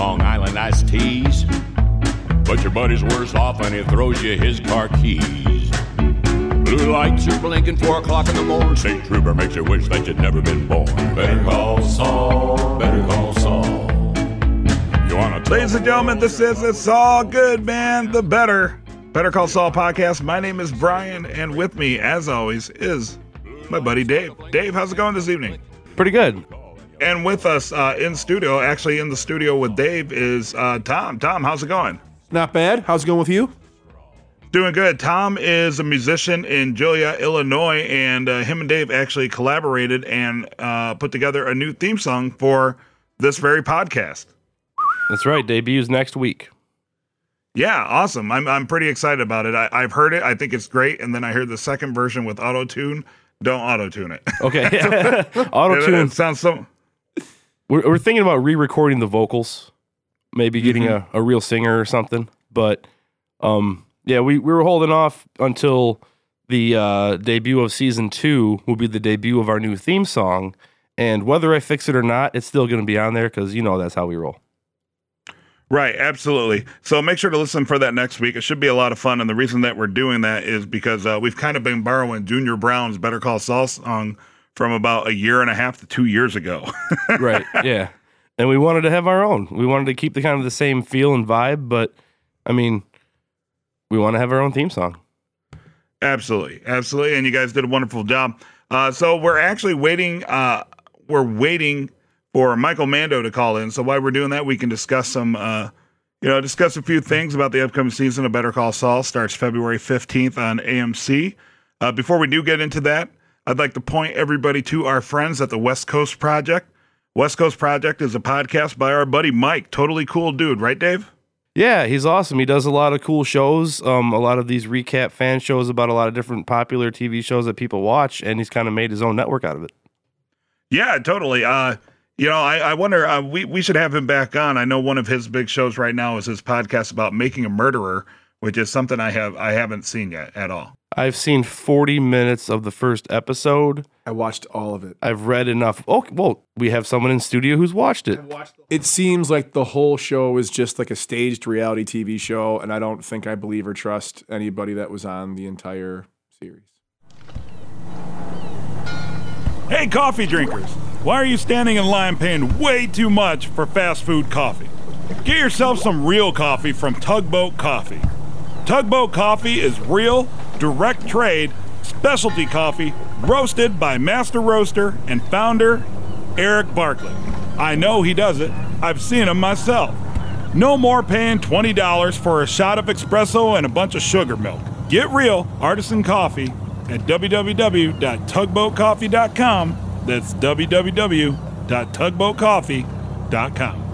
Long Island iced teas. But your buddy's worse off and he throws you his car keys. Blue lights are blinking four o'clock in the morning. St. Trooper makes you wish that you'd never been born. Better call Saul. Better call Saul. You wanna talk Ladies and gentlemen, this is It's All Good, Man, the Better. Better Call Saul podcast. My name is Brian, and with me, as always, is my buddy Dave. Dave, how's it going this evening? Pretty good. And with us uh, in studio, actually in the studio with Dave, is uh, Tom. Tom, how's it going? Not bad. How's it going with you? Doing good. Tom is a musician in Joliet, Illinois, and uh, him and Dave actually collaborated and uh, put together a new theme song for this very podcast. That's right. Debuts next week. Yeah, awesome. I'm I'm pretty excited about it. I, I've heard it. I think it's great. And then I heard the second version with auto tune. Don't auto tune it. Okay. Auto It- tune. it sounds so. We're, we're thinking about re-recording the vocals, maybe getting a, a real singer or something. But um, yeah, we, we were holding off until the uh, debut of season two will be the debut of our new theme song. And whether I fix it or not, it's still going to be on there because you know that's how we roll. Right, absolutely. So make sure to listen for that next week. It should be a lot of fun. And the reason that we're doing that is because uh, we've kind of been borrowing Junior Brown's Better Call Saul song from about a year and a half to two years ago. right. Yeah. And we wanted to have our own. We wanted to keep the kind of the same feel and vibe, but I mean, we want to have our own theme song. Absolutely, absolutely, and you guys did a wonderful job. Uh, so we're actually waiting. Uh, we're waiting for Michael Mando to call in. So while we're doing that, we can discuss some, uh, you know, discuss a few things about the upcoming season of Better Call Saul. Starts February fifteenth on AMC. Uh, before we do get into that, I'd like to point everybody to our friends at the West Coast Project. West Coast Project is a podcast by our buddy Mike. Totally cool dude, right, Dave? Yeah, he's awesome. He does a lot of cool shows, um, a lot of these recap fan shows about a lot of different popular TV shows that people watch, and he's kind of made his own network out of it. Yeah, totally. Uh, you know, I, I wonder. Uh, we we should have him back on. I know one of his big shows right now is his podcast about making a murderer, which is something I have I haven't seen yet at all. I've seen 40 minutes of the first episode. I watched all of it. I've read enough. Oh, well, we have someone in studio who's watched it. It seems like the whole show is just like a staged reality TV show, and I don't think I believe or trust anybody that was on the entire series. Hey, coffee drinkers! Why are you standing in line paying way too much for fast food coffee? Get yourself some real coffee from Tugboat Coffee. Tugboat Coffee is real, direct trade, specialty coffee roasted by master roaster and founder Eric Barkley. I know he does it, I've seen him myself. No more paying $20 for a shot of espresso and a bunch of sugar milk. Get real artisan coffee at www.tugboatcoffee.com. That's www.tugboatcoffee.com.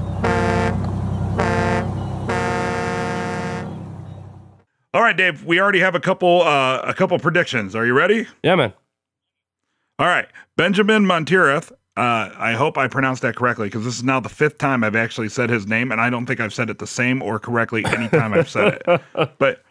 right, Dave, we already have a couple uh, a couple predictions. Are you ready? Yeah, man. All right. Benjamin Montireth. Uh, I hope I pronounced that correctly because this is now the fifth time I've actually said his name, and I don't think I've said it the same or correctly anytime I've said it. But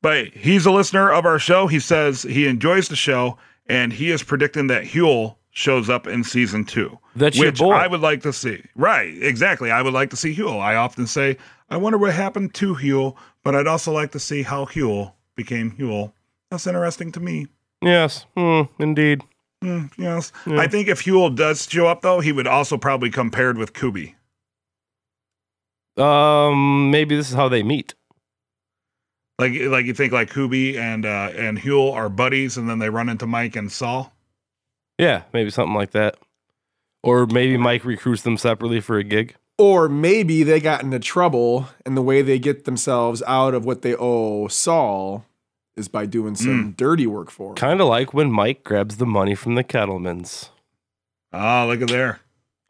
but he's a listener of our show. He says he enjoys the show, and he is predicting that Huell shows up in season two. That's your which boy. I would like to see. Right, exactly. I would like to see Huell. I often say, I wonder what happened to Huell, but I'd also like to see how Huell became Huell. That's interesting to me. Yes, hmm, indeed. Mm, yes. I think if Huell does show up, though, he would also probably come paired with Kuby. Um, maybe this is how they meet. Like, like you think like Kuby and uh, and Huell are buddies, and then they run into Mike and Saul. Yeah, maybe something like that. Or maybe Mike recruits them separately for a gig. Or maybe they got into trouble, and the way they get themselves out of what they owe Saul is by doing some dirty work for him. Kind of like when Mike grabs the money from the Kettlemans. Ah, look at there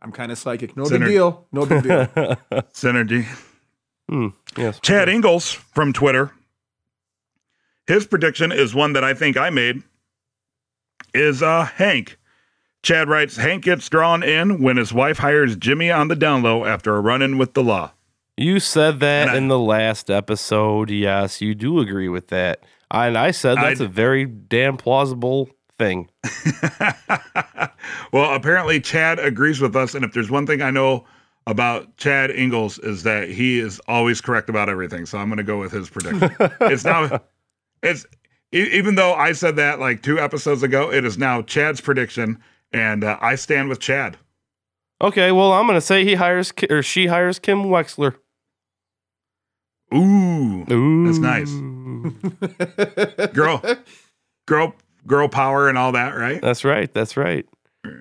I'm kind of psychic. No Sinner- big deal. No big deal. synergy. Hmm, yes. Chad Ingles from Twitter. His prediction is one that I think I made. Is uh Hank. Chad writes Hank gets drawn in when his wife hires Jimmy on the down low after a run in with the law. You said that I- in the last episode. Yes, you do agree with that. And I said that's I- a very damn plausible thing. well, apparently Chad agrees with us, and if there's one thing I know about Chad Ingles is that he is always correct about everything. So I'm going to go with his prediction. it's now, it's even though I said that like two episodes ago, it is now Chad's prediction, and uh, I stand with Chad. Okay, well, I'm gonna say he hires Ki- or she hires Kim Wexler. Ooh, Ooh, That's nice. girl, girl, girl power and all that, right? That's right. That's right.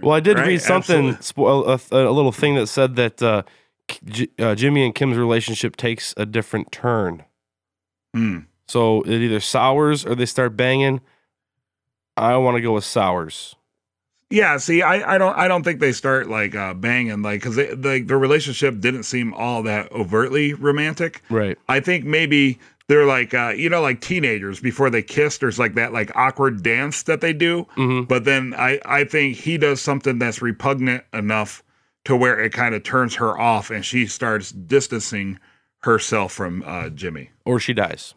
Well, I did Right, read something, absolutely. spo- a, a, a little thing that said that uh, K- J- uh, Jimmy and Kim's relationship takes a different turn. Hmm. So it either sours or they start banging. I want to go with sours. Yeah, see, I, I don't I don't think they start like uh, banging like because like their relationship didn't seem all that overtly romantic. Right. I think maybe they're like uh, you know like teenagers before they kiss. There's like that like awkward dance that they do, hmm but then I I think he does something that's repugnant enough to where it kind of turns her off and she starts distancing herself from uh, Jimmy. Or she dies.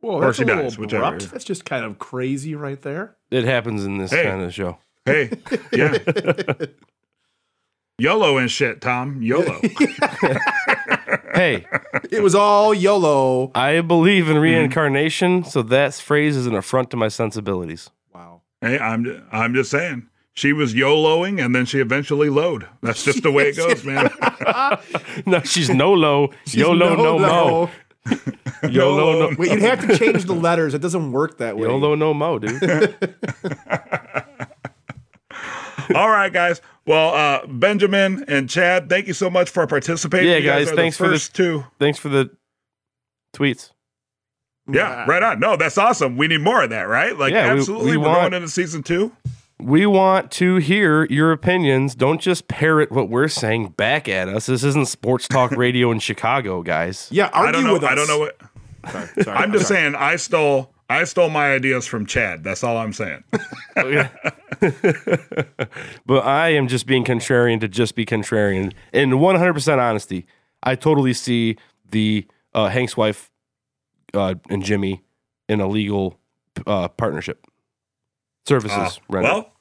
Whoa, Or that's she a little dies, whichever. abrupt. That's just kind of crazy right there. It happens in this Hey. kind of show. Hey, yeah, YOLO and shit, Tom. YOLO. hey, It was all YOLO. I believe in reincarnation, so that phrase is an affront to my sensibilities. Wow. Hey, I'm I'm just saying. She was YOLOing and then she eventually load. That's just the way it goes, man. no, she's no low. YOLO, no, mo. YOLO, no, Wait, you'd have to change the letters. It doesn't work that way. YOLO, no mo, dude. All right, guys. Well, uh, Benjamin and Chad, thank you so much for participating. Yeah, You guys, are thanks the for first two. Thanks for the tweets. Yeah, right on. No, that's awesome. We need more of that, right? Like, Yeah, absolutely. we We, are want- going into season two. We want to hear your opinions. Don't just parrot what we're saying back at us. This isn't sports talk radio in Chicago, guys. Yeah, argue I don't know. with us. I don't know what. Sorry, sorry, I'm just sorry. saying. I stole. I stole my ideas from Chad. That's all I'm saying. but I am just being contrarian to just be contrarian. In 100% honesty, I totally see the uh, Hank's wife uh, and Jimmy in a legal uh, partnership. Services rendered. Well,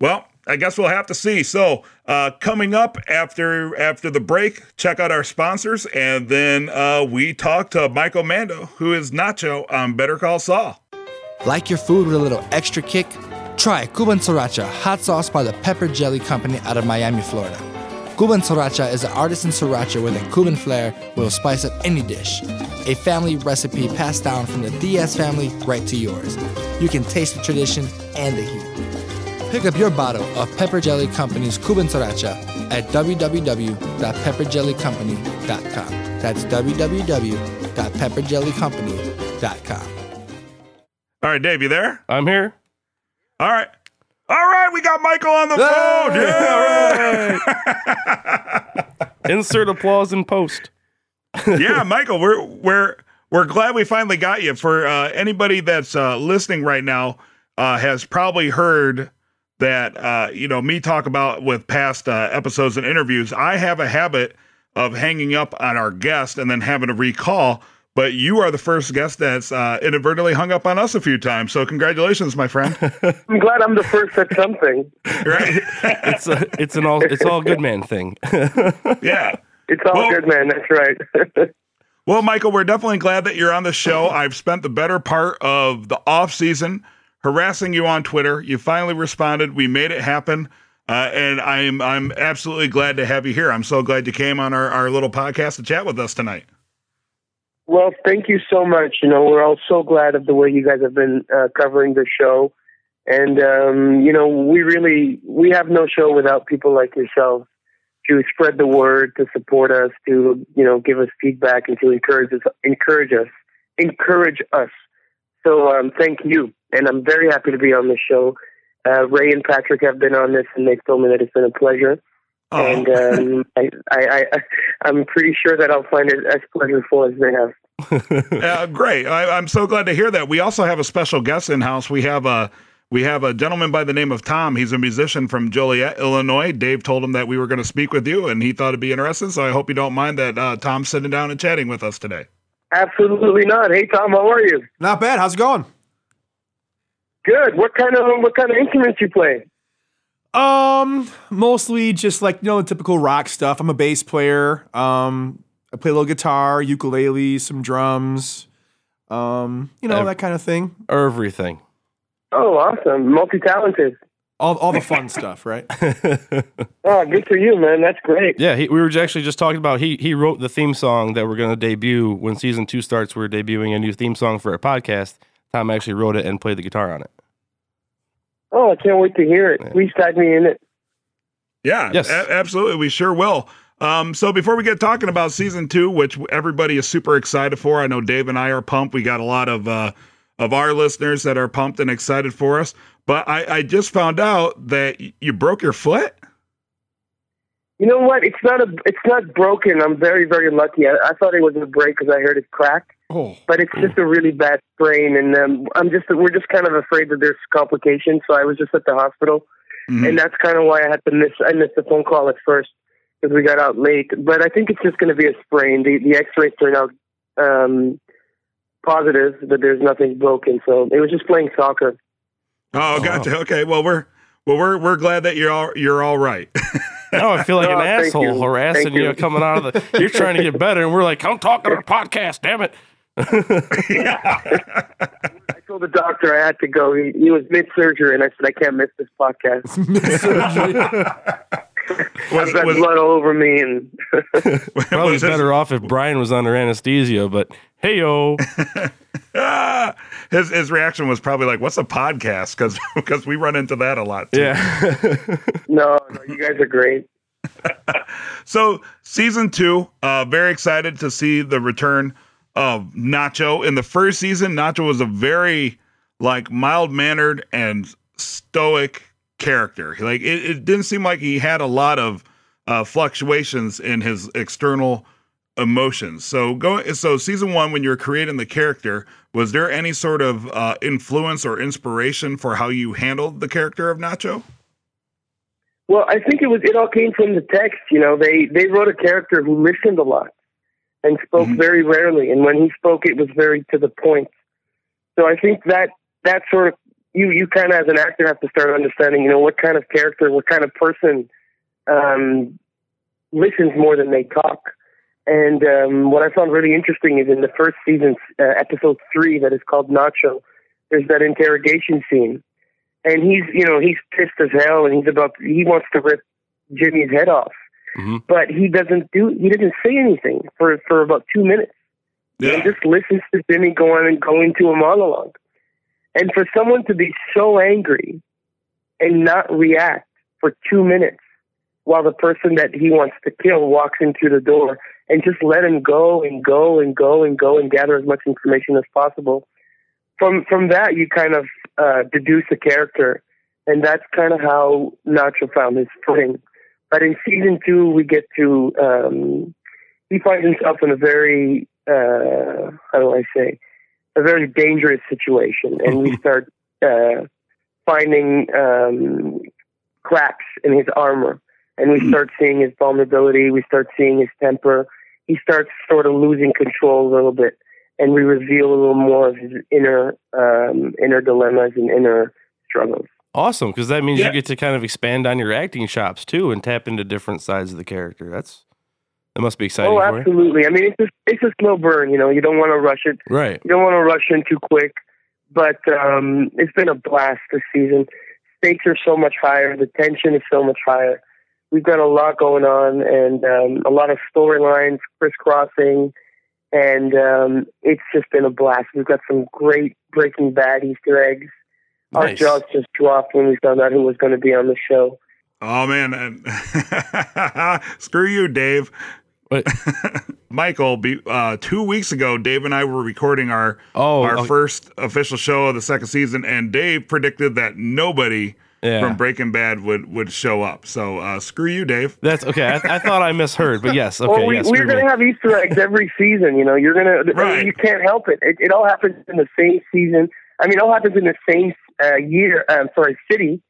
well, I guess we'll have to see. So, uh, coming up after after the break, check out our sponsors, and then uh, we talk to Michael Mando, who is Nacho on Better Call Saul. Like your food with a little extra kick? Try Cuban Sriracha, hot sauce by the Pepper Jelly Company out of Miami, Florida. Cuban Sriracha is an artisan sriracha with a Cuban flair will spice up any dish. A family recipe passed down from the Diaz family right to yours. You can taste the tradition and the heat. Pick up your bottle of Pepper Jelly Company's Cuban Sriracha at www.pepperjellycompany.com. That's www.pepperjellycompany.com. All right, Dave, you there? I'm here. All right. All right, we got Michael on the phone. Yeah, Insert applause in post. yeah, Michael, we're we're we're glad we finally got you. For uh, anybody that's uh, listening right now, uh, has probably heard that uh, you know me talk about with past uh, episodes and interviews. I have a habit of hanging up on our guest and then having to recall. But you are the first guest that's uh, inadvertently hung up on us a few times. So congratulations, my friend. I'm glad I'm the first at something. right? It's a, it's an all it's all good man thing. yeah. It's all Well- good, man. That's right. Well, Michael, we're definitely glad that you're on the show. I've spent the better part of the off season harassing you on Twitter. You finally responded. We made it happen. Uh, and I'm I'm absolutely glad to have you here. I'm so glad you came on our, our little podcast to chat with us tonight. Well, thank you so much. You know, we're all so glad of the way you guys have been uh, covering the show, and um, you know, we really we have no show without people like yourselves to spread the word, to support us, to you know, give us feedback, and to encourage us, encourage us, encourage us. So, um, thank you, and I'm very happy to be on the show. Uh, Rhea and Patrick have been on this, and they've told me that it's been a pleasure. Oh, and um, I, I, I, I'm pretty sure that I'll find it as pleasurable as they have. uh, great. I, I'm so glad to hear that. We also have a special guest in house. We have a we have a gentleman by the name of Tom. He's a musician from Joliet, Illinois. Dave told him that we were going to speak with you, and he thought it'd be interesting. So I hope you don't mind that uh, Tom's sitting down and chatting with us today. Absolutely not. Hey Tom, how are you? Not bad. How's it going? Good. What kind of what kind of instruments you play? Um, mostly just like you know the typical rock stuff. I'm a bass player. Um, I play a little guitar, ukulele, some drums. Um, you know Ev- that kind of thing. Everything. Oh, awesome. Multi talented. All all the fun stuff, right? Oh, good for you, man. That's great. Yeah, he, we were actually just talking about he he wrote the theme song that we're going to debut when season two starts. We're debuting a new theme song for our podcast. Tom actually wrote it and played the guitar on it. Oh, I can't wait to hear it. Please tag me in it. Yeah, Yes. a- absolutely. We sure will. Um, so before we get talking about season two, which everybody is super excited for, I know Dave and I are pumped. We got a lot of uh, of our listeners that are pumped and excited for us. But I, I just found out that y- you broke your foot. You know what? It's not a. It's not broken. I'm very, very lucky. I, I thought it was a break because I heard it crack, Oh, but it's just a really bad sprain, and um, I'm just. We're just kind of afraid that there's complications. So I was just at the hospital, Mhm. and that's kind of why I had to miss. I missed the phone call at first because we got out late. But I think it's just going to be a sprain. The the X-rays turned out um, positive that there's nothing broken. So it was just playing soccer. Oh, gotcha. Okay. Well, we're well, we're we're glad that you're all you're all right. Now I feel like Oh, an asshole you. harassing you. you. coming out of the. You're trying to get better, and we're like, "Come talk on our podcast, damn it." I told the doctor I had to go. He, he was mid surgery, and I said I can't miss this podcast. was, I've got was, blood all over me, and Probably was his- better off if Brian was under anesthesia, but hey yo, his his reaction was probably like, "What's a podcast?" Because because we run into that a lot. Too. yeah, no, no, you guys are great. So season two, uh, very excited to see the return of Nacho. In the first season, Nacho was a very like mild mannered and stoic character. Like it, it didn't seem like he had a lot of uh, fluctuations in his external emotions. So going so season one, when you're creating the character, was there any sort of uh, influence or inspiration for how you handled the character of Nacho? Well, I think it was it all came from the text. You know, they they wrote a character who listened a lot and spoke Mhm. very rarely, and when he spoke, it was very to the point. So I think that that sort of you you kind of as an actor have to start understanding. You know, what kind of character, what kind of person um, listens more than they talk. And um, what I found really interesting is in the first season, uh, episode three, that is called Nacho. There's that interrogation scene, and he's you know he's pissed as hell, and he's about he wants to rip Jimmy's head off, Mhm. but he doesn't do he doesn't say anything for for about two minutes. He just listens to Jimmy going and go into a monologue, and for someone to be so angry and not react for two minutes while the person that he wants to kill walks into the door and just let him go and go and go and go and gather as much information as possible. From from that, you kind of uh, deduce a character, and that's kind of how Nacho found his footing. But in season two, we get to um, he finds himself in a very uh, how do I say a very dangerous situation, and we start uh, finding um, cracks in his armor, and we start seeing his vulnerability. We start seeing his temper. He starts sort of losing control a little bit, and we reveal a little more of his inner um, inner dilemmas and inner struggles. Awesome because that means Yeah. you get to kind of expand on your acting chops too and tap into different sides of the character. That's that must be exciting oh, for you, absolutely. I mean, it's just it's a slow burn. You know, you don't want to rush it. right? You don't want to rush in too quick. But um, it's been a blast this season. Stakes are so much higher. The tension is so much higher. We've got a lot going on and um, a lot of storylines crisscrossing. And um, it's just been a blast. We've got some great Breaking Bad Easter eggs. Our Nice. jaws just dropped when we found out who was going to be on the show. Oh man, screw you, Dave. Wait. Michael, be, uh, two weeks ago, Dave and I were recording our Oh, our okay. first official show of the second season, and Dave predicted that nobody Yeah. from Breaking Bad would would show up. So uh, screw you, Dave. That's okay. I, I thought I misheard, but yes, okay. well, we, yes, we're screw going me. to have Easter eggs every season. You know, you're going to, Right. you can't help it. it. It all happens in the same season. I mean, it all happens in the same uh, year, um, sorry, city.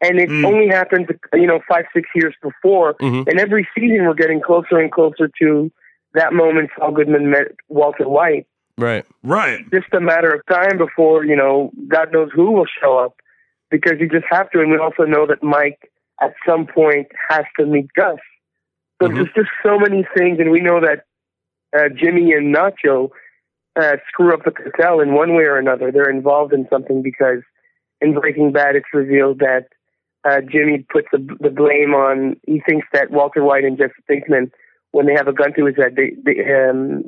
And it Mm. only happened, you know, five, six years before. Mhm. And every season we're getting closer and closer to that moment Saul Goodman met Walter White. right. Right. Just a matter of time before, you know, God knows who will show up because you just have to. And we also know that Mike at some point has to meet Gus. So Mhm. there's just so many things, and we know that uh, Jimmy and Nacho uh, screw up the cartel in one way or another. They're involved in something because in Breaking Bad, it's revealed that uh, Jimmy puts the, the blame on. He thinks that Walter White and Jesse Pinkman, when they have a gun to his head, they, they, um,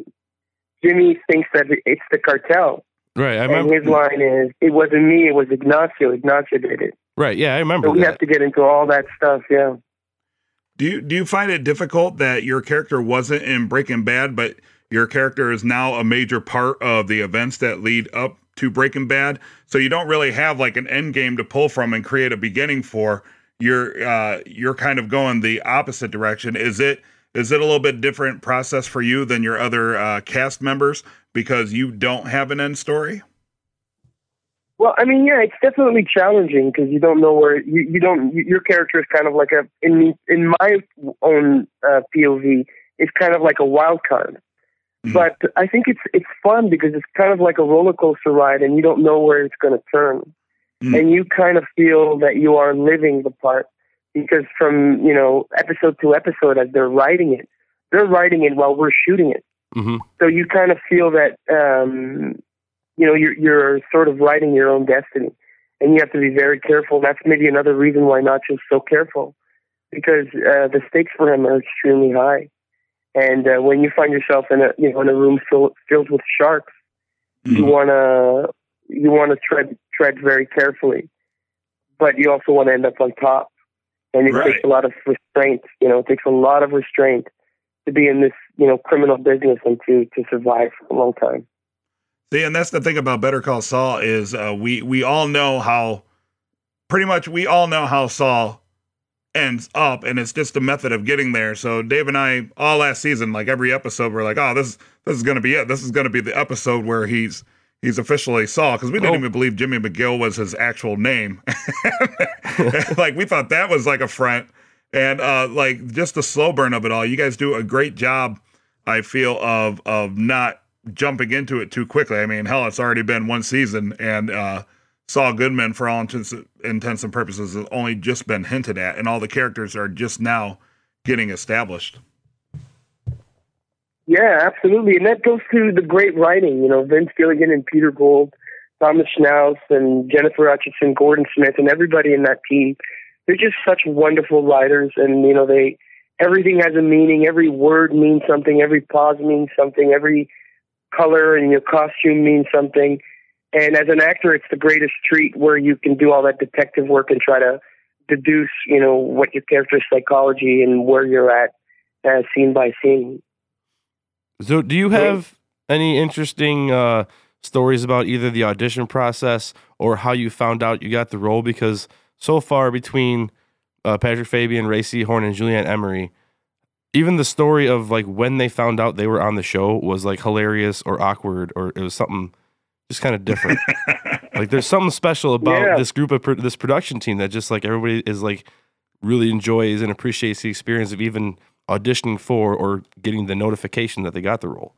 Jimmy thinks that it's the cartel, Right. I and remember. his line is, "It wasn't me. It was Ignacio. Ignacio did it." Right. Yeah, I remember So we that. have to get into all that stuff. Yeah. Do you do you find it difficult that your character wasn't in Breaking Bad, but your character is now a major part of the events that lead up to Breaking Bad? So you don't really have like an end game to pull from and create a beginning for. You're uh, you're kind of going the opposite direction. Is it is it a little bit different process for you than your other uh, cast members because you don't have an end story? Well, I mean, yeah, it's definitely challenging because you don't know where you, you don't. You, your character is kind of like a in in my own uh, POV, is kind of like a wild card. Mhm. But I think it's it's fun because it's kind of like a roller coaster ride, and you don't know where it's going to turn, Mhm. and you kind of feel that you are living the part because from you know episode to episode as they're writing it, they're writing it while we're shooting it. hmm So you kind of feel that um, you know you're you're sort of writing your own destiny, and you have to be very careful. That's maybe another reason why Nacho's so careful, because uh, the stakes for him are extremely high. And uh, when you find yourself in a you know in a room fill, filled with sharks, you Mhm. wanna you wanna tread tread very carefully, but you also want to end up on top. And it Right. takes a lot of restraint. You know, it takes a lot of restraint to be in this you know criminal business and to to survive for a long time. See, and that's the thing about Better Call Saul is uh, we we all know how, pretty much we all know how Saul ends up, and it's just a method of getting there. So Dave and I all last season, like every episode, we're like, oh, this this is gonna be it. This is gonna be the episode where he's he's officially Saul because we didn't Oh. even believe Jimmy McGill was his actual name. like we thought that was like a front, and uh, like just the slow burn of it all. You guys do a great job. I feel of of not jumping into it too quickly. I mean, hell, it's already been one season, and uh, Saul Goodman, for all intents, intents and purposes, has only just been hinted at, and all the characters are just now getting established. Yeah, absolutely, and that goes to the great writing. You know, Vince Gilligan and Peter Gould, Thomas Schnauz, and Jennifer Hutchinson, Gordon Smith, and everybody in that team. They're just such wonderful writers, and you know, they everything has a meaning. Every word means something. Every pause means something. Every color in your costume means something. And as an actor, it's the greatest treat where you can do all that detective work and try to deduce, you know, what your character's psychology and where you're at, uh, scene by scene. So, do you have any interesting uh, stories about either the audition process or how you found out you got the role? Because so far, between uh, Patrick Fabian, Rhea Seehorn, and Julie Ann Emery, even the story of like when they found out they were on the show was like hilarious or awkward or it was something just kind of different. like, there's something special about Yeah. this group of pro- this production team that just like everybody is like really enjoys and appreciates the experience of even auditioning for or getting the notification that they got the role.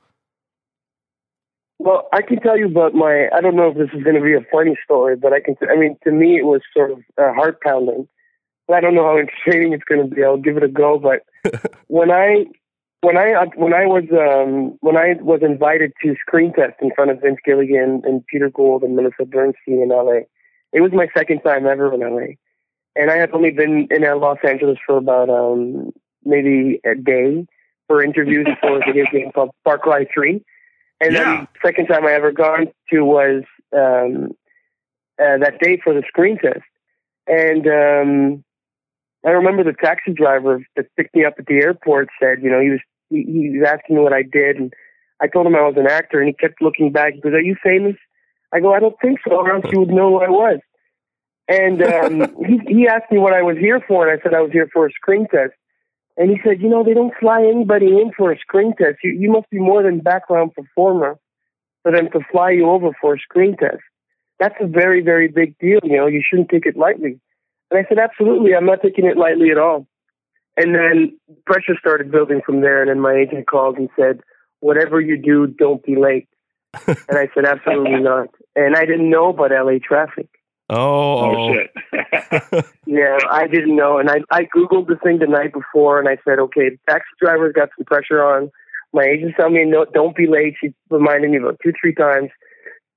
Well, I can tell you about my. I don't know if this is going to be a funny story, but I can. I mean, to me, it was sort of uh, heart pounding. I don't know how entertaining it's going to be. I'll give it a go. But when I, when I, when I was, um, when I was invited to screen test in front of Vince Gilligan and Peter Gould and Melissa Bernstein in LA, it was my second time ever in LA, and I had only been in uh, Los Angeles for about um, maybe a day for interviews for a video game called Far Cry Three. And Yeah. then the second time I ever gone to was um, uh, that day for the screen test. And um, I remember the taxi driver that picked me up at the airport said, you know, he was he, he was asking me what I did, and I told him I was an actor, and he kept looking back. He goes, "Are you famous?" I go, "I don't think so, or else you would know who I was." And um, he he asked me what I was here for, and I said I was here for a screen test. And he said, you know, they don't fly anybody in for a screen test. You, you must be more than background performer for them to fly you over for a screen test. That's a very, very big deal. You know, you shouldn't take it lightly. And I said, absolutely, I'm not taking it lightly at all. And then pressure started building from there. And then my agent called and said, whatever you do, don't be late. and I said, absolutely not. And I didn't know about LA traffic. Oh, Oh, oh. oh shit. Yeah, I didn't know, and I I googled the thing the night before, and I said, okay, the taxi driver's got some pressure on. My agent told me, no, don't be late. She reminded me about two, three times,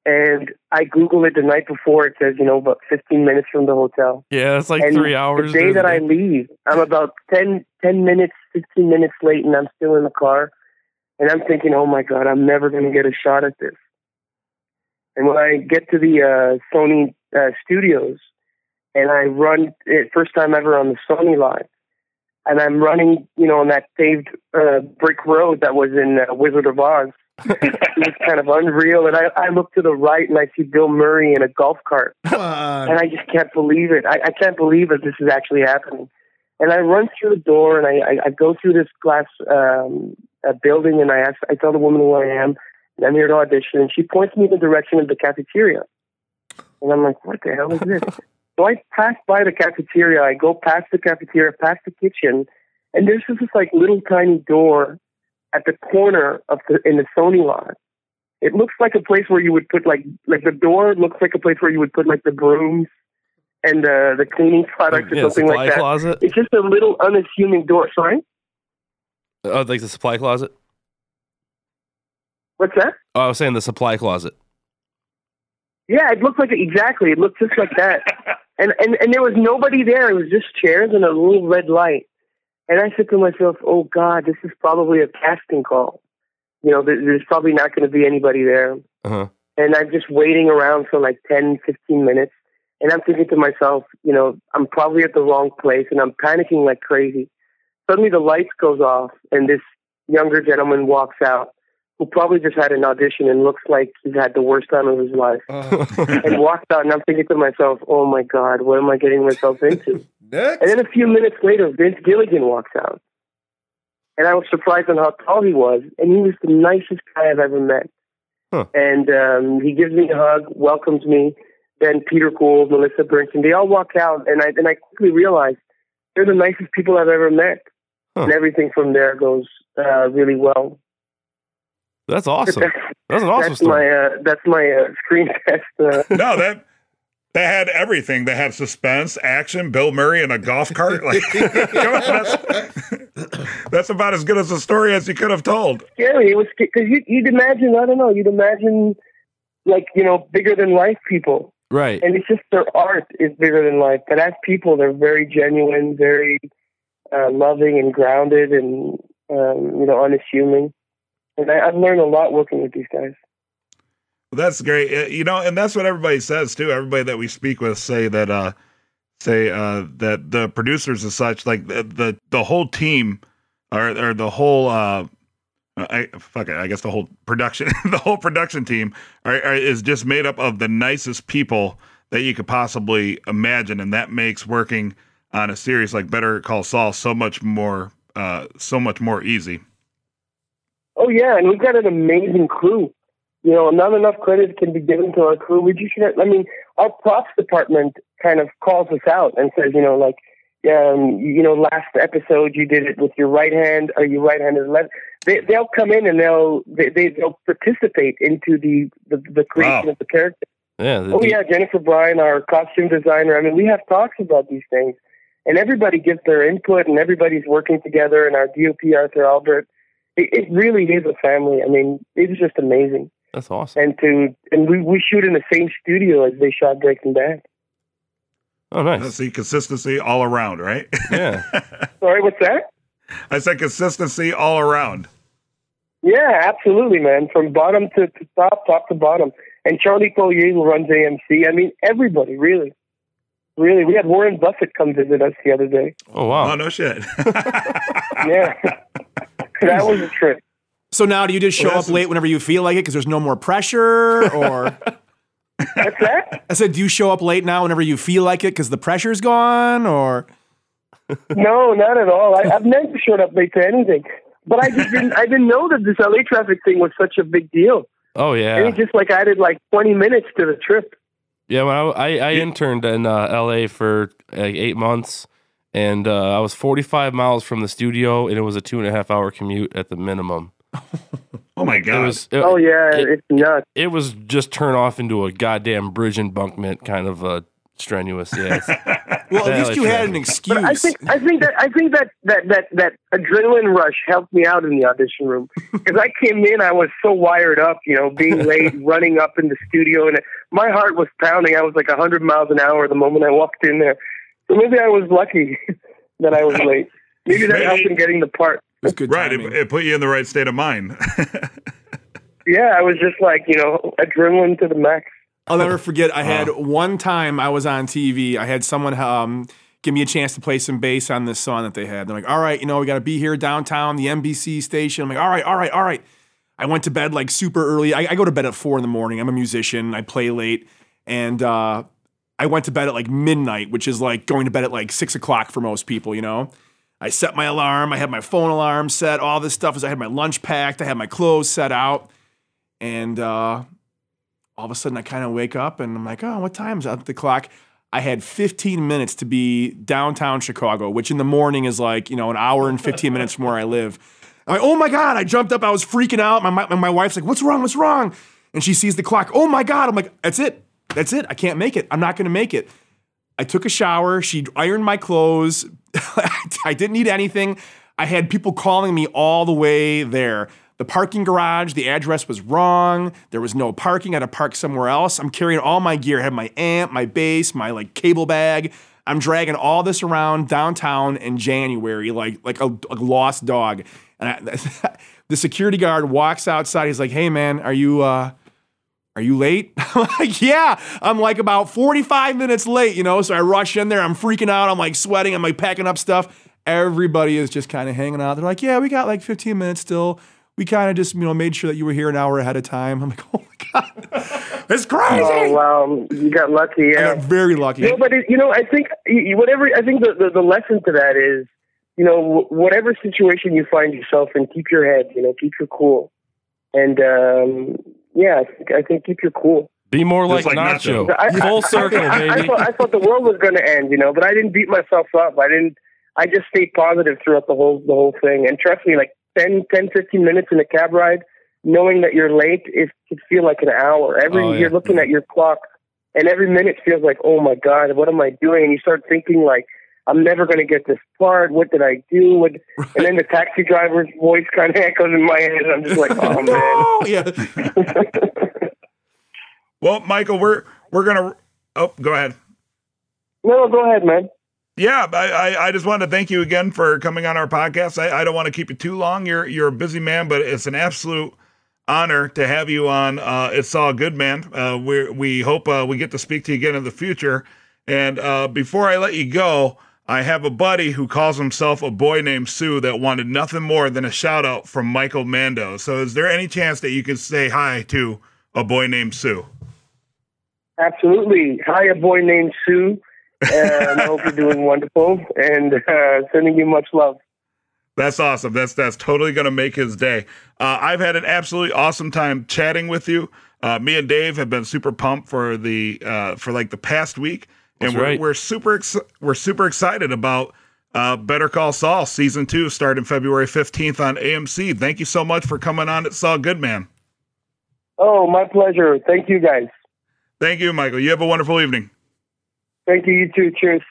and I googled it the night before. It says, you know, about 15 minutes from the hotel. yeah, it's like and three hours. The day that I leave, I'm about 10, 10 minutes, 15 minutes late, and I'm still in the car. And I'm thinking, oh my God, I'm never going to get a shot at this. And when I get to the uh, Sony uh, studios, and I run it first time ever on the Sony lot, and I'm running, you know, on that paved uh, brick road that was in uh, Wizard of Oz. it was kind of unreal. And I, I look to the right and I see Bill Murray in a golf cart on. and I just can't believe it. I, I can't believe that this is actually happening. And I run through the door and I, I, I go through this glass um, uh, building and I ask, I tell the woman who I am, and I'm here to audition, and she points me in the direction of the cafeteria. And I'm like, what the hell is this? so I pass by the cafeteria. I go past the cafeteria, past the kitchen, and there's just this like little tiny door at the corner of the in the Sony lot. It looks like a place where you would put like like the door looks like a place where you would put like the brooms and uh, the cleaning products or yeah, something like that. closet. It's just a little unassuming door. Sorry, Oh, like the supply closet. what's that? Oh, I was saying the supply closet. Yeah, it looked like exactly. It looked just like that. and, and and there was nobody there. It was just chairs and a little red light. And I said to myself, "Oh God, this is probably a casting call. You know, there's probably not going to be anybody there." Uh huh. and I'm just waiting around for like 10, 15 minutes. And I'm thinking to myself, you know, I'm probably at the wrong place and I'm panicking like crazy. Suddenly the lights goes off and this younger gentleman walks out who probably just had an audition and looks like he's had the worst time of his life and walks out and I'm thinking to myself, oh my God, what am I getting myself into? Next. And then a few minutes later, Vince Gilligan walks out. And I was surprised on how tall he was. And he was the nicest guy I've ever met. Huh. And um, he gives me a hug, welcomes me. Then Peter Gould, Melissa Bernstein, they all walk out. And I, and I quickly realized they're the nicest people I've ever met. Huh. And everything from there goes uh, really well. That's awesome. That's an awesome that's story. my uh, that's my uh, screen test. Uh, No, that that had everything. They had suspense, action, Bill Murray in a golf cart. Like, come on, that's, that's about as good as a story as you could have told. scary. It was because you, you'd imagine I don't know. You'd imagine like you know bigger than life people, Right. and it's just their art is bigger than life. But as people, they're very genuine, very uh, loving and grounded, and um, you know unassuming. And I, I've learned a lot working with these guys. That's great. Uh, You know, and that's what everybody says too. Everybody that we speak with say that uh say uh that the producers and such like the the, the whole team or or the whole uh I fuck it, I guess the whole production the whole production team are, are, is just made up of the nicest people that you could possibly imagine and that makes working on a series like Better Call Saul so much more uh so much more easy. Oh yeah, and we've got an amazing crew. You know, not enough credit can be given to our crew. We just, I mean, our props department kind of calls us out and says, you know, like, um, you know, last episode you did it with your right hand or your right-handed left. They, they'll come in and they'll they, they they'll participate into the the, the creation Wow. of the character. Yeah. the- Oh yeah, Jennifer Bryan, our costume designer. I mean, we have talks about these things, and everybody gives their input, and everybody's working together. And our DOP, Arthur Albert, it, it really is a family. I mean, it's just amazing. That's awesome. And to and we we shoot in the same studio as they shot Breaking Bad. Oh, nice. See consistency all around, right? Yeah. Sorry, what's that? I said consistency all around. Yeah, absolutely, man. From bottom to, to top, top to bottom. And Charlie Collier, who runs AMC. I mean, everybody, really. Really. We had Warren Buffett come visit us the other day. Oh, wow. Oh wow. no shit. Yeah. that was a trip. So now do you just show Well, up late whenever you feel like it because there's no more pressure? Or What's that? I said, do you show up late now whenever you feel like it because the pressure's gone? Or No, not at all. I, I've never showed up late to anything. But I just didn't I didn't know that this LA traffic thing was such a big deal. Oh, And yeah. it just like added like twenty minutes to the trip. Yeah, when I I, I interned in uh, L.A. for like eight months, and uh, I was 45 miles from the studio, and it was a two and a half hour commute at the minimum. Oh my It god. was it, Oh yeah, it- it's nuts. it was just turn off into a goddamn bridge embankment kind of a strenuous. Yeah. Well, at least you had an excuse. But I think I think that I think that that that that adrenaline rush helped me out in the audition room because I came in, I was so wired up, you know, being late, running up in the studio, and my heart was pounding. I was like hundred miles an hour the moment I walked in there. So maybe I was lucky that I was late. Maybe that helped in getting the part. It was good Right, it, it put you in the right state of mind. Yeah, I was just like you know adrenaline to the max. I'll never forget. I had one time I was on TV. I had someone um, give me a chance to play some bass on this song that they had. They're like, "All right, you know, we got to be here downtown, the NBC station." I'm like, "All right, all right, all right." I went to bed like super early. I, I go to bed at four in the morning. I'm a musician. I play late, and uh, I went to bed at like midnight, which is like going to bed at like six o'clock for most people. You know. I set my alarm. I had my phone alarm set. All this stuff. As I had my lunch packed. I had my clothes set out, and uh, all of a sudden I kind of wake up and I'm like, oh, what time is it? The clock. I had 15 minutes to be downtown Chicago, which in the morning is like, you know, an hour and 15 minutes from where I live. I'm like, oh my God. I jumped up. I was freaking out. My, my, my wife's like, what's wrong? What's wrong? And she sees the clock. Oh my God. I'm like, that's it. That's it. I can't make it. I'm not going to make it. I took a shower. She ironed my clothes. I didn't need anything. I had people calling me all the way there. The parking garage, the address was wrong. There was no parking. I had to park somewhere else. I'm carrying all my gear. I had my amp, my bass, my like cable bag. I'm dragging all this around downtown in January, like like a, a lost dog. And I, the security guard walks outside. He's like, "Hey, man, are you uh, are you late? I'm like, yeah. I'm like about 45 minutes late, you know? So I rush in there. I'm freaking out. I'm like sweating. I'm like packing up stuff. Everybody is just kind of hanging out. They're like, yeah, we got like 15 minutes still. We kind of just, you know, made sure that you were here an hour ahead of time. I'm like, oh my God. It's crazy. Oh wow, you got lucky. I Yeah. got very lucky. No, but it, you know, I think whatever. I think the, the the lesson to that is, you know, whatever situation you find yourself in, keep your head. You know, keep your cool, and um, yeah, I think, I think keep your cool. Be more like, like Nacho. Nacho. I, Full I- circle, I, I, baby. thought, I thought the world was going to end, you know, but I didn't beat myself up. I didn't. I just stayed positive throughout the whole the whole thing. And trust me, like 10, 10 15 minutes in a cab ride, knowing that you're late, it could feel like an hour. Every Oh, yeah. you're looking at your clock, and every minute feels like, oh my god, what am I doing? And you start thinking like. I'm never going to get this part. What did I do? What, And then the taxi driver's voice kind of echoes in my head. And I'm just like, oh man. Yeah. well, Michael, we're we're gonna. Oh, go ahead. No, go ahead, man. Yeah, I, I, I just wanted to thank you again for coming on our podcast. I, I don't want to keep you too long. You're you're a busy man, but it's an absolute honor to have you on. Uh, it's all good, man. Uh, we we hope uh, we get to speak to you again in the future. And uh, before I let you go, I have a buddy who calls himself a boy named Sue that wanted nothing more than a shout out from Michael Mando. So, is there any chance that you could say hi to a boy named Sue? Absolutely. Hi, a boy named Sue. And I hope you're doing wonderful and uh, sending you much love. That's awesome. That's that's totally gonna make his day. Uh, I've had an absolutely awesome time chatting with you. Uh, me and Dave have been super pumped for the uh, for like the past week, and we're, right. we're super ex- we're super excited about uh, Better Call Saul season two starting February fifteenth on AMC. Thank you so much for coming on. It's all good, man. Oh, my pleasure. Thank you, guys. Thank you, Michael. You have a wonderful evening. Thank you, you too. Cheers.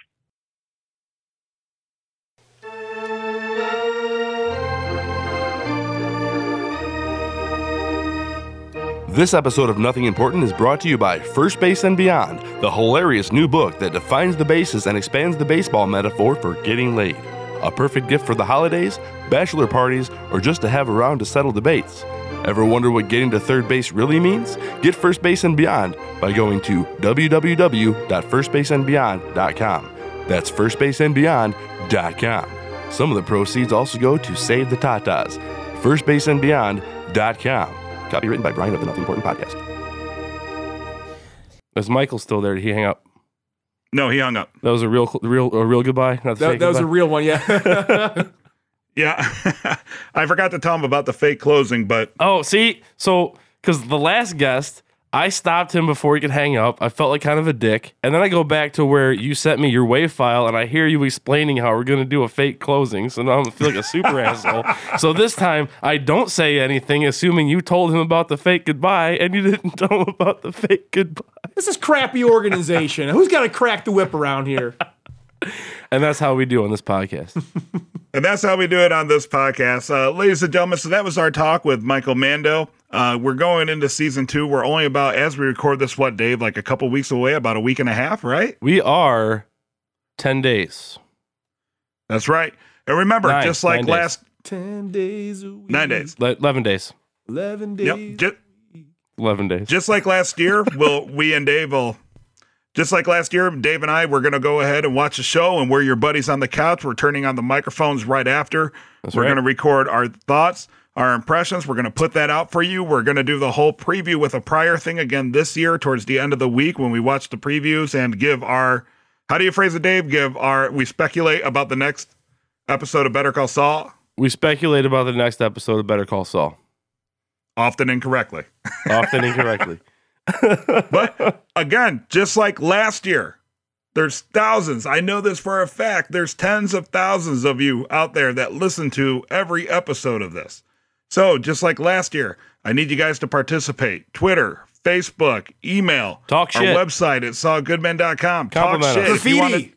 This episode of Nothing Important is brought to you by First Base and Beyond, the hilarious new book that defines the bases and expands the baseball metaphor for getting laid. A perfect gift for the holidays, bachelor parties, or just to have around to settle debates. Ever wonder what getting to third base really means? Get First Base and Beyond by going to www.firstbaseandbeyond.com. That's firstbaseandbeyond.com. Some of the proceeds also go to Save the Tatas. Firstbaseandbeyond.com. Copywritten by Brian of the Nothing Important Podcast. Is Michael still there? Did he hang up? No, he hung up. That was a real, real, a real goodbye. Not a That, fake that was a real one. Yeah. Yeah, I forgot to tell him about the fake closing, but Oh, see, so because the last guest, I stopped him before he could hang up. I felt like kind of a dick. And then I go back to where you sent me your wave file and I hear you explaining how we're going to do a fake closing. So now I'm feel like a super asshole. So this time I don't say anything, assuming you told him about the fake goodbye and you didn't tell him about the fake goodbye. This is crappy organization. Who's got to crack the whip around here? And that's how we do on this podcast. And that's how we do it on this podcast. Uh, ladies and gentlemen, so that was our talk with Michael Mando. Uh, we're going into season two. We're only about, as we record this, what, Dave, like a couple weeks away, about a week and a half, right? we are 10 days. That's right. And remember, Nine. just like Nine days. last 10 days a week. nine days. Le- 11 days. 11 days. Yep. Just, 11 days. just like last year, we'll, we and Dave will, just like last year, Dave and I, we're going to go ahead and watch the show. And we're your buddies on the couch. We're turning on the microphones right after. we're right. going to record our thoughts, our impressions. We're going to put that out for you. We're going to do the whole preview with a prior thing again this year towards the end of the week when we watch the previews and give our, how do you phrase it, Dave? Give our, we speculate about the next episode of Better Call Saul, we speculate about the next episode of Better Call Saul, often incorrectly. often incorrectly. But again, just like last year, there's thousands. I know this for a fact. There's tens of thousands of you out there that listen to every episode of this. So, just like last year, I need you guys to participate. Twitter, Facebook, email, Talk shit. our website at sawgoodman.com. Talk Compliment shit. us. If you wanna- Graffiti.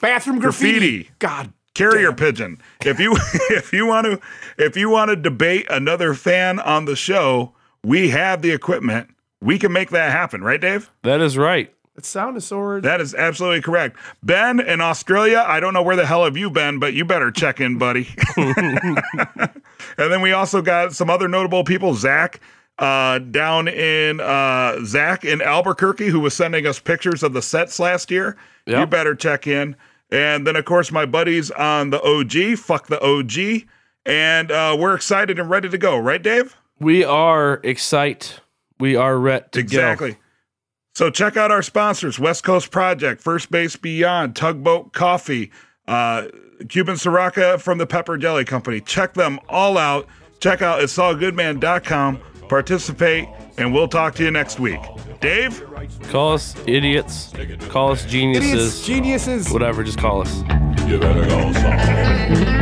Bathroom graffiti. Graffiti. God. carrier pigeon. If you if you want to if you want to debate another fan on the show, we have the equipment. We can make that happen, right, Dave? That is right. That sound is sword. That is absolutely correct. Ben in Australia, I don't know where the hell have you been, but you better check in, buddy. and then we also got some other notable people, Zach. Uh, down in uh, Zach in Albuquerque, who was sending us pictures of the sets last year. You better check in. And then, of course, my buddies on the OG, fuck the OG. And uh, we're excited and ready to go, right, Dave? We are excite. We are ret to Exactly. So check out our sponsors: West Coast Project, First Base Beyond, Tugboat Coffee, uh, Cuban Sriracha from the Pepper Jelly Company. Check them all out. Check out it'sallgoodman.com. Participate, and we'll talk to you next week. Dave. Call us idiots. Call us geniuses. Idiots, geniuses. Whatever, just call us. You better go